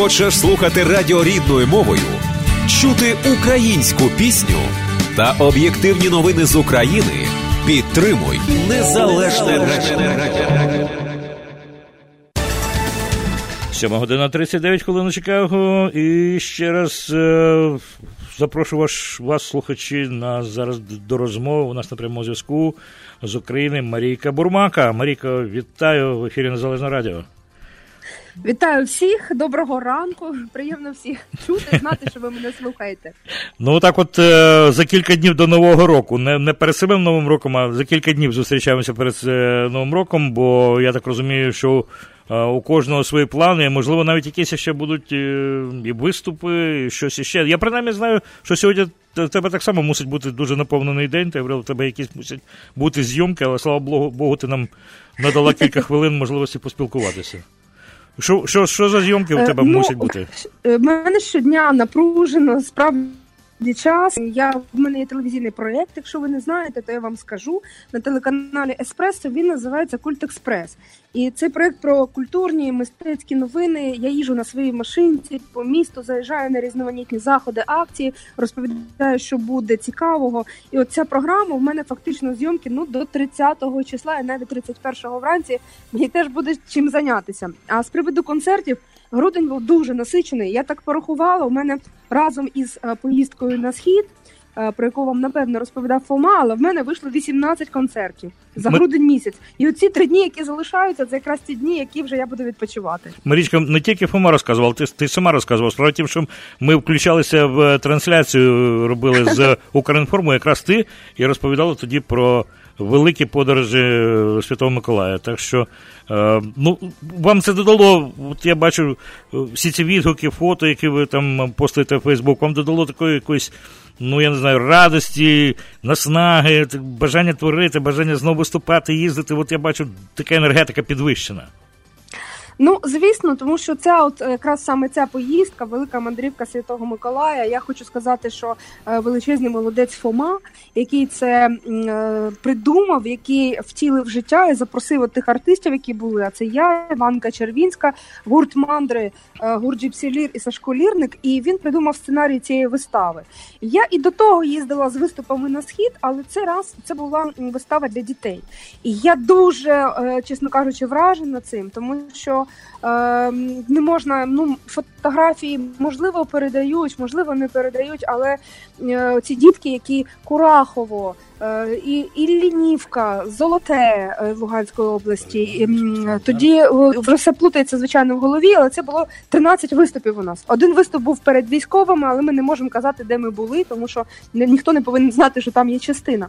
Хочеш слухати радіо рідною мовою, чути українську пісню та об'єктивні новини з України? Підтримуй незалежне радіо. 7 година 39 хвилин Чикаго. І ще раз е, запрошую вас, вас, слухачі, на зараз до розмови. У нас на прямому зв'язку з України Марійка Бурмака. Марійка, вітаю в ефірі Незалежне Радіо. Вітаю всіх, доброго ранку. Приємно всіх чути, знати, що ви мене слухаєте. Ну так, от е, за кілька днів до Нового року, не не перед самим Новим роком, а за кілька днів зустрічаємося перед е, Новим роком, бо я так розумію, що е, у кожного свої плани, можливо, навіть якісь ще будуть е, і виступи, і щось іще. Я принаймні знаю, що сьогодні в тебе так само мусить бути дуже наповнений день. Ти в тебе якісь мусять бути зйомки, але слава Богу, ти нам надала кілька хвилин можливості поспілкуватися. Що що, що за зйомки у тебе ну, мусять бути? У мене щодня напружено, справді час. Я в мене є телевізійний проєкт. Якщо ви не знаєте, то я вам скажу на телеканалі Еспресо. Він називається Культ Експрес. І цей проєкт про культурні мистецькі новини. Я їжу на своїй машинці по місту, заїжджаю на різноманітні заходи, акції, розповідаю, що буде цікавого. І от ця програма в мене фактично зйомки ну до 30-го числа, і навіть 31-го вранці мені теж буде чим зайнятися. А з приводу концертів. Грудень був дуже насичений. Я так порахувала. У мене разом із е, поїздкою на схід, е, про яку вам напевно розповідав Фома, але в мене вийшло 18 концертів за грудень місяць. І оці три дні, які залишаються, це якраз ті дні, які вже я буду відпочивати. Марічка, не тільки Фома розказував, ти ти сама розказувала. Справа тим, що ми включалися в трансляцію, робили з Укрінформу, якраз ти і розповідала тоді про великі подорожі е, Святого Миколая. Так що е, ну, вам це додало, от я бачу е, всі ці відгуки, фото, які ви там постите в Фейсбук, вам додало такої якоїсь, ну я не знаю, радості, наснаги, бажання творити, бажання знову виступати, їздити. От я бачу така енергетика підвищена. Ну, звісно, тому що ця от якраз саме ця поїздка, велика мандрівка Святого Миколая. Я хочу сказати, що величезний молодець Фома, який це е, придумав, який втілив життя і запросив от тих артистів, які були. А це я, Іванка Червінська, гурт мандри, гурт Джіпсілір і Сашко Лірник. І він придумав сценарій цієї вистави. Я і до того їздила з виступами на схід, але цей раз це була вистава для дітей. І я дуже, чесно кажучи, вражена цим, тому що. Е, не можна, ну фотографії можливо передають, можливо, не передають, але е, ці дітки, які Курахово, е, і і Лінівка, Золоте Луганської області, і, тоді вже все плутається звичайно в голові, але це було 13 виступів. У нас один виступ був перед військовими, але ми не можемо казати, де ми були, тому що ніхто не повинен знати, що там є частина.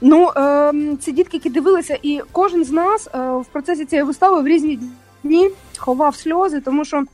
Ну е, ці дітки, які дивилися, і кожен з нас е, в процесі цієї вистави в різні дні ховав сльози, тому що.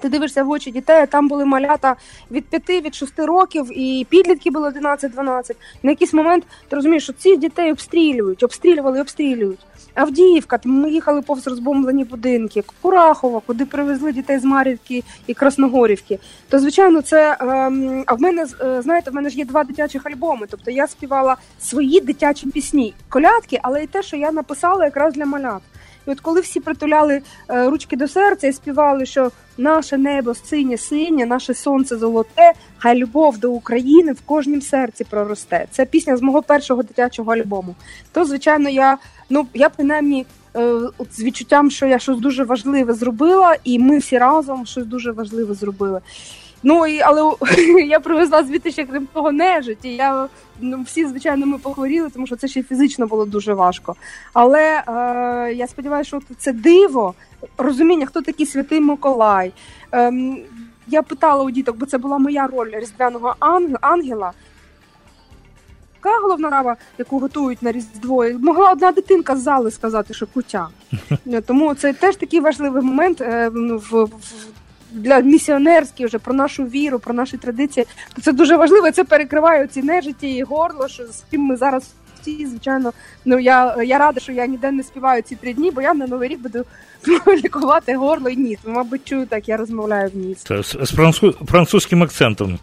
Ти дивишся в очі дітей, там були малята від 5 від 6 років, і підлітки були 11-12. На якийсь момент ти розумієш, що цих дітей обстрілюють, обстрілювали, обстрілюють. Авдіївка, ми їхали повз розбомблені будинки, Курахова, куди привезли дітей з Марівки і Красногорівки. То звичайно, це ем, а в мене е, знаєте, в мене ж є два дитячих альбоми. Тобто я співала свої дитячі пісні, колядки, але і те, що я написала якраз для малят. І от коли всі притуляли е, ручки до серця і співали, що наше небо синє синє, наше сонце золоте, хай любов до України в кожнім серці проросте. Це пісня з мого першого дитячого альбому. То, звичайно, я ну я принаймні е, з відчуттям, що я щось дуже важливе зробила, і ми всі разом щось дуже важливе зробили. Ну і але я привезла звідти ще крім того нежить. І я ну всі звичайно ми похворіли, тому що це ще фізично було дуже важко. Але е, я сподіваюся, що це диво, розуміння, хто такий святий Миколай. Е, я питала у діток, бо це була моя роль різдвяного ангела. Яка головна рава, яку готують на різдво, могла одна дитинка з зали сказати, що кутя. Тому це теж такий важливий момент е, в, в для місіонерські вже про нашу віру, про наші традиції. То це дуже важливо. Це перекриває ці нежиті і горло, що з ким ми зараз житті, звичайно, ну я я рада, що я ніде не співаю ці три дні, бо я на новий рік буду лікувати горло і ніс. Мабуть, чую, так я розмовляю в ніс. Це з французьким акцентом.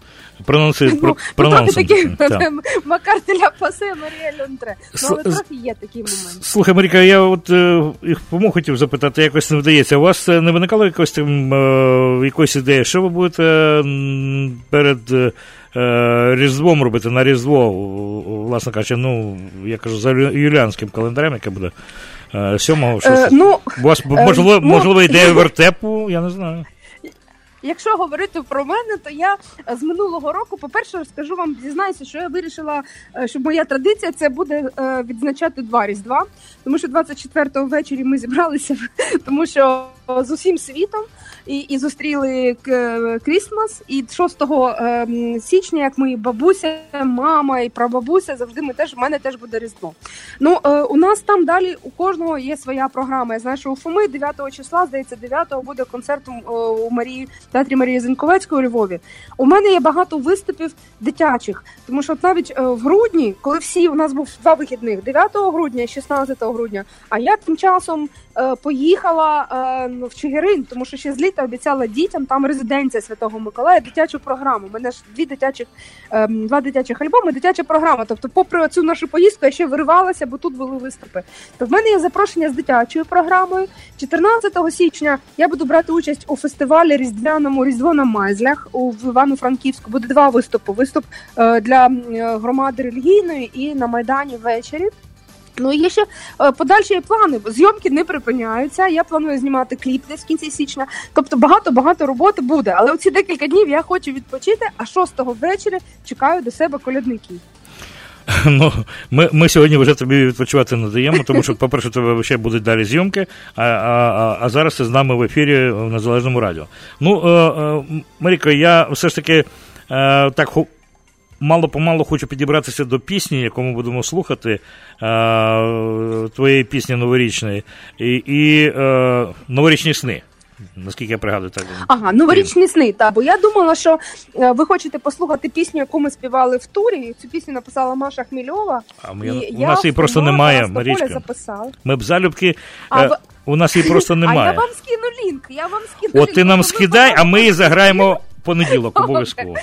Прононси, ну, про, прононсом. Макар теля пасе, Марія Льонтре. Ну, але трохи є такий момент. Слухай, Маріка, я от е, тому хотів запитати, якось не вдається. У вас не виникало якось там е, якоїсь ідеї, що ви будете перед е, Різдвом робити на Різдво, власне кажучи, ну, я кажу, за юліанським календарем, яке буде 7-го, 6 е, ну, вас, можливо, ну, можливо, ідея вертепу, я не знаю. Якщо говорити про мене, то я з минулого року, по-перше, скажу вам, дізнаюся, що я вирішила, що моя традиція це буде відзначати два різдва, тому що 24-го ввечері ми зібралися, тому що з усім світом і і зустріли Крісмас. І 6 ем, січня, як мої бабуся, мама і прабабуся, завжди ми теж у мене теж буде різдво. Ну е, у нас там далі у кожного є своя програма. Я знаю, що у Фоми 9 числа, здається, 9-го буде концерт у Марії театрі Марії Зеньковецької у Львові. У мене є багато виступів дитячих, тому що от навіть е, в грудні, коли всі у нас був два вихідних 9 грудня і 16 грудня. А я тим часом е, поїхала в Чигирин, тому що ще з літа обіцяла дітям там резиденція Святого Миколая, дитячу програму. У мене ж дві дитячих, ем, два дитячих альбоми, дитяча програма. Тобто, попри цю нашу поїздку, я ще виривалася, бо тут були виступи. То в мене є запрошення з дитячою програмою. 14 січня я буду брати участь у фестивалі Різдвяному Різдво на Майзлях у Івано-Франківську. Буде два виступи: виступ е, для громади релігійної і на майдані ввечері. Ну є ще е, подальші плани. Зйомки не припиняються. Я планую знімати кліп десь в кінці січня. Тобто багато-багато роботи буде. Але оці декілька днів я хочу відпочити, а 6-го ввечері чекаю до себе колядників. Ну, Ми ми сьогодні вже тобі відпочивати не даємо, тому що, по-перше, тебе ще будуть далі зйомки, а а, а зараз ти з нами в ефірі в Незалежному радіо. Ну, е, е, Маріко, я все ж таки е, так мало помалу хочу підібратися до пісні, яку ми будемо слухати, е, твоєї пісні новорічної, і і е, новорічні сни. Наскільки я пригадую, так ага, новорічні сни. Та бо я думала, що е, ви хочете послухати пісню, яку ми співали в турі. Цю пісню написала Маша Хмільова. А ми, і у я нас її просто немає. Марічка. Ми б залюбки. А, е, у нас її просто немає. А я вам скину лінк. Я вам скину От лінк. ти нам скидай, а ми її заграємо понеділок обов'язково.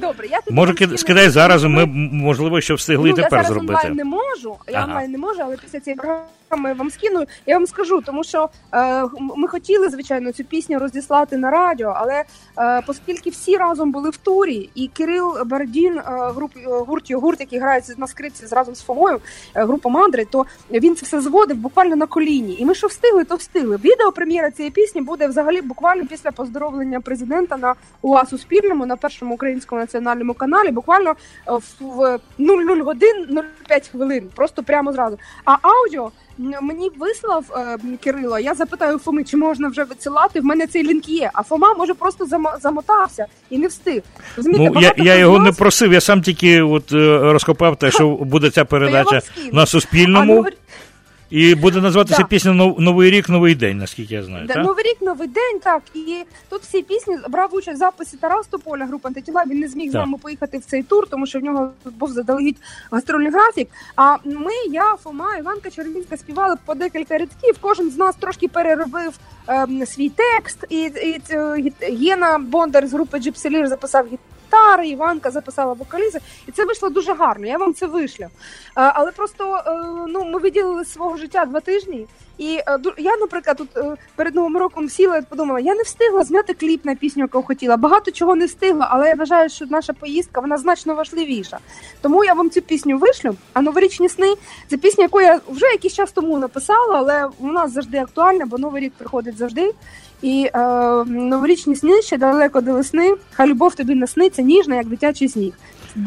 Добре, я Може, ки... скидай зараз, ми можливо, що встигли ну, і тепер я зараз зробити. онлайн не можу. Я ага. онлайн не можу, але після цієї програми вам скину. Я вам скажу, тому що е, ми хотіли, звичайно, цю пісню розіслати на радіо, але е, оскільки всі разом були в турі, і Кирил Бардін, е, груп е, гурт гурт, який грає на скрипці разом з Фомою, е, група мандри, то він це все зводив буквально на коліні. І ми що встигли, то встигли. Відео прем'єра цієї пісні буде взагалі буквально після поздоровлення президента на УА Суспільному на першому українському національному каналі буквально е, в 00 годин 05 хвилин, просто прямо зразу. А аудіо мені вислав е, Кирило. Я запитаю Фоми, чи можна вже висилати. В мене цей лінк є. А Фома може просто замотався і не встиг. Розумієте, ну, я я його не просив. Я сам тільки от е, розкопав те, що буде ця передача на Суспільному. А, і буде називатися да. пісня Новий рік, новий день, наскільки я знаю. Да, так? Новий рік, новий день, так. І тут всі пісні брав участь в записі Тарас Тополя, група антитіла. Він не зміг так. з нами поїхати в цей тур, тому що в нього був заздалегідь гастрольний графік. А ми, я, Фома, Іванка Черемінська співали по декілька рядків. Кожен з нас трошки переробив ем, свій текст. І, і, і Єна Бондар з групи Джипселір записав гітари, Іванка записала вокалізи, і це вийшло дуже гарно. Я вам це вишлю. Але просто е, ну ми виділили свого життя два тижні. І е, я, наприклад, тут е, перед новим роком сіла і подумала, я не встигла зняти кліп на пісню, яку хотіла. Багато чого не встигла, але я вважаю, що наша поїздка вона значно важливіша. Тому я вам цю пісню вишлю. А новорічні сни це пісня, яку я вже якийсь час тому написала, але нас завжди актуальна, бо новий рік приходить завжди. І е, новорічні сни ще далеко до весни. Хай любов тобі не сниться, ніжна, як дитячий сніг.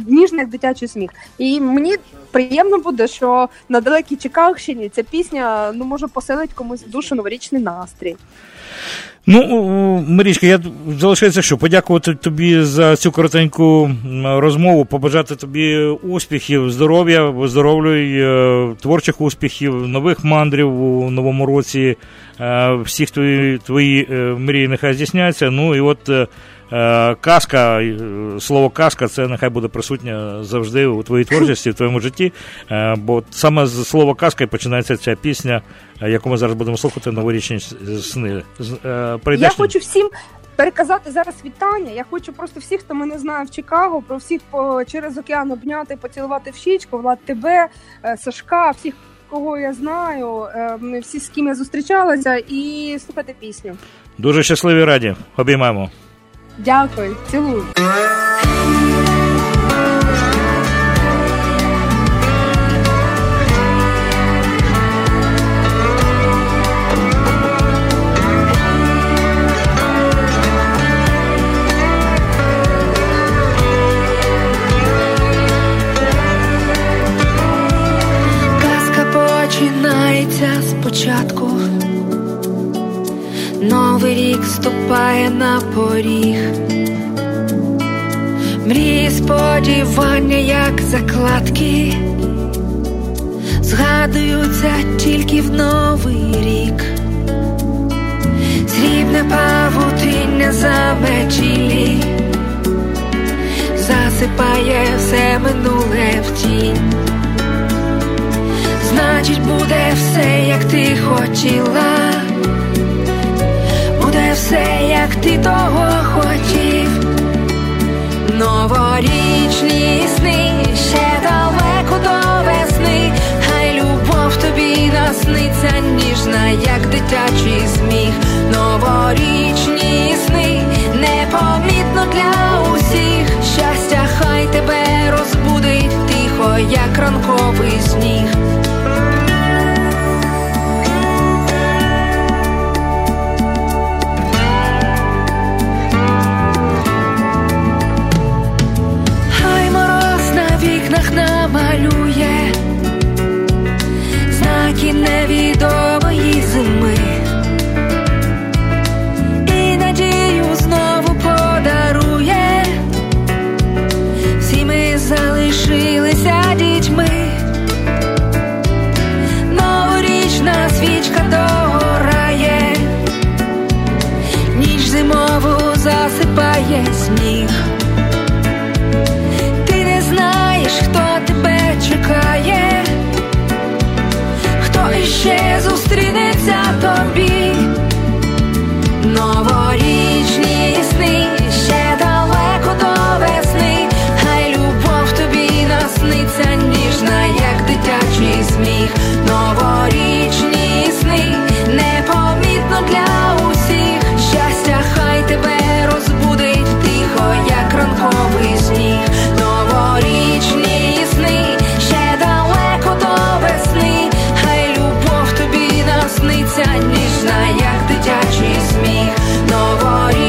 Ніжна, як дитячий сміх. І мені приємно буде, що на далекій Чикагщині ця пісня ну може поселить комусь в душу новорічний настрій. Ну, Марічка, я залишається що подякувати тобі за цю коротеньку розмову, побажати тобі успіхів, здоров'я, виздоровлюй, е, творчих успіхів, нових мандрів у новому році. Е, всіх твої твої е, мрії нехай здійсняться. Ну і от казка, е, слово казка, це нехай буде присутнє завжди у твоїй творчості, в твоєму житті. Е, бо саме з слова казка і починається ця пісня, е, яку ми зараз будемо слухати новорічні сни. Е, Я хочу всім. Переказати зараз вітання. Я хочу просто всіх, хто мене знає в Чикаго, про всіх по через океан обняти, поцілувати в щічку, Влад тебе, е, Сашка, всіх, кого я знаю, е, всі з ким я зустрічалася, і слухати пісню. Дуже щасливі раді. Обіймаємо. Дякую, цілую. Ступає на поріг, мрії сподівання, як закладки, згадуються тільки в новий рік, срібне павутиння заметілі, засипає все минуле в тінь. Значить, буде все, як ти хотіла, все, як ти того хотів, новорічні сни ще далеко до весни, хай любов тобі насниться ніжна, як дитячий сміх, новорічні сни непомітно для усіх. Щастя, хай тебе розбудить тихо, як ранковий сніг. Дітьми, новорічна свічка догорає, ніч зимову засипає сніг. Ти не знаєш, хто тебе чекає. Хто ще зустрінеться тобі, ніжна, як дитячий сміх, новорічні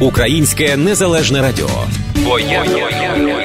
Українське незалежне радіо. Бо я, я, я, я.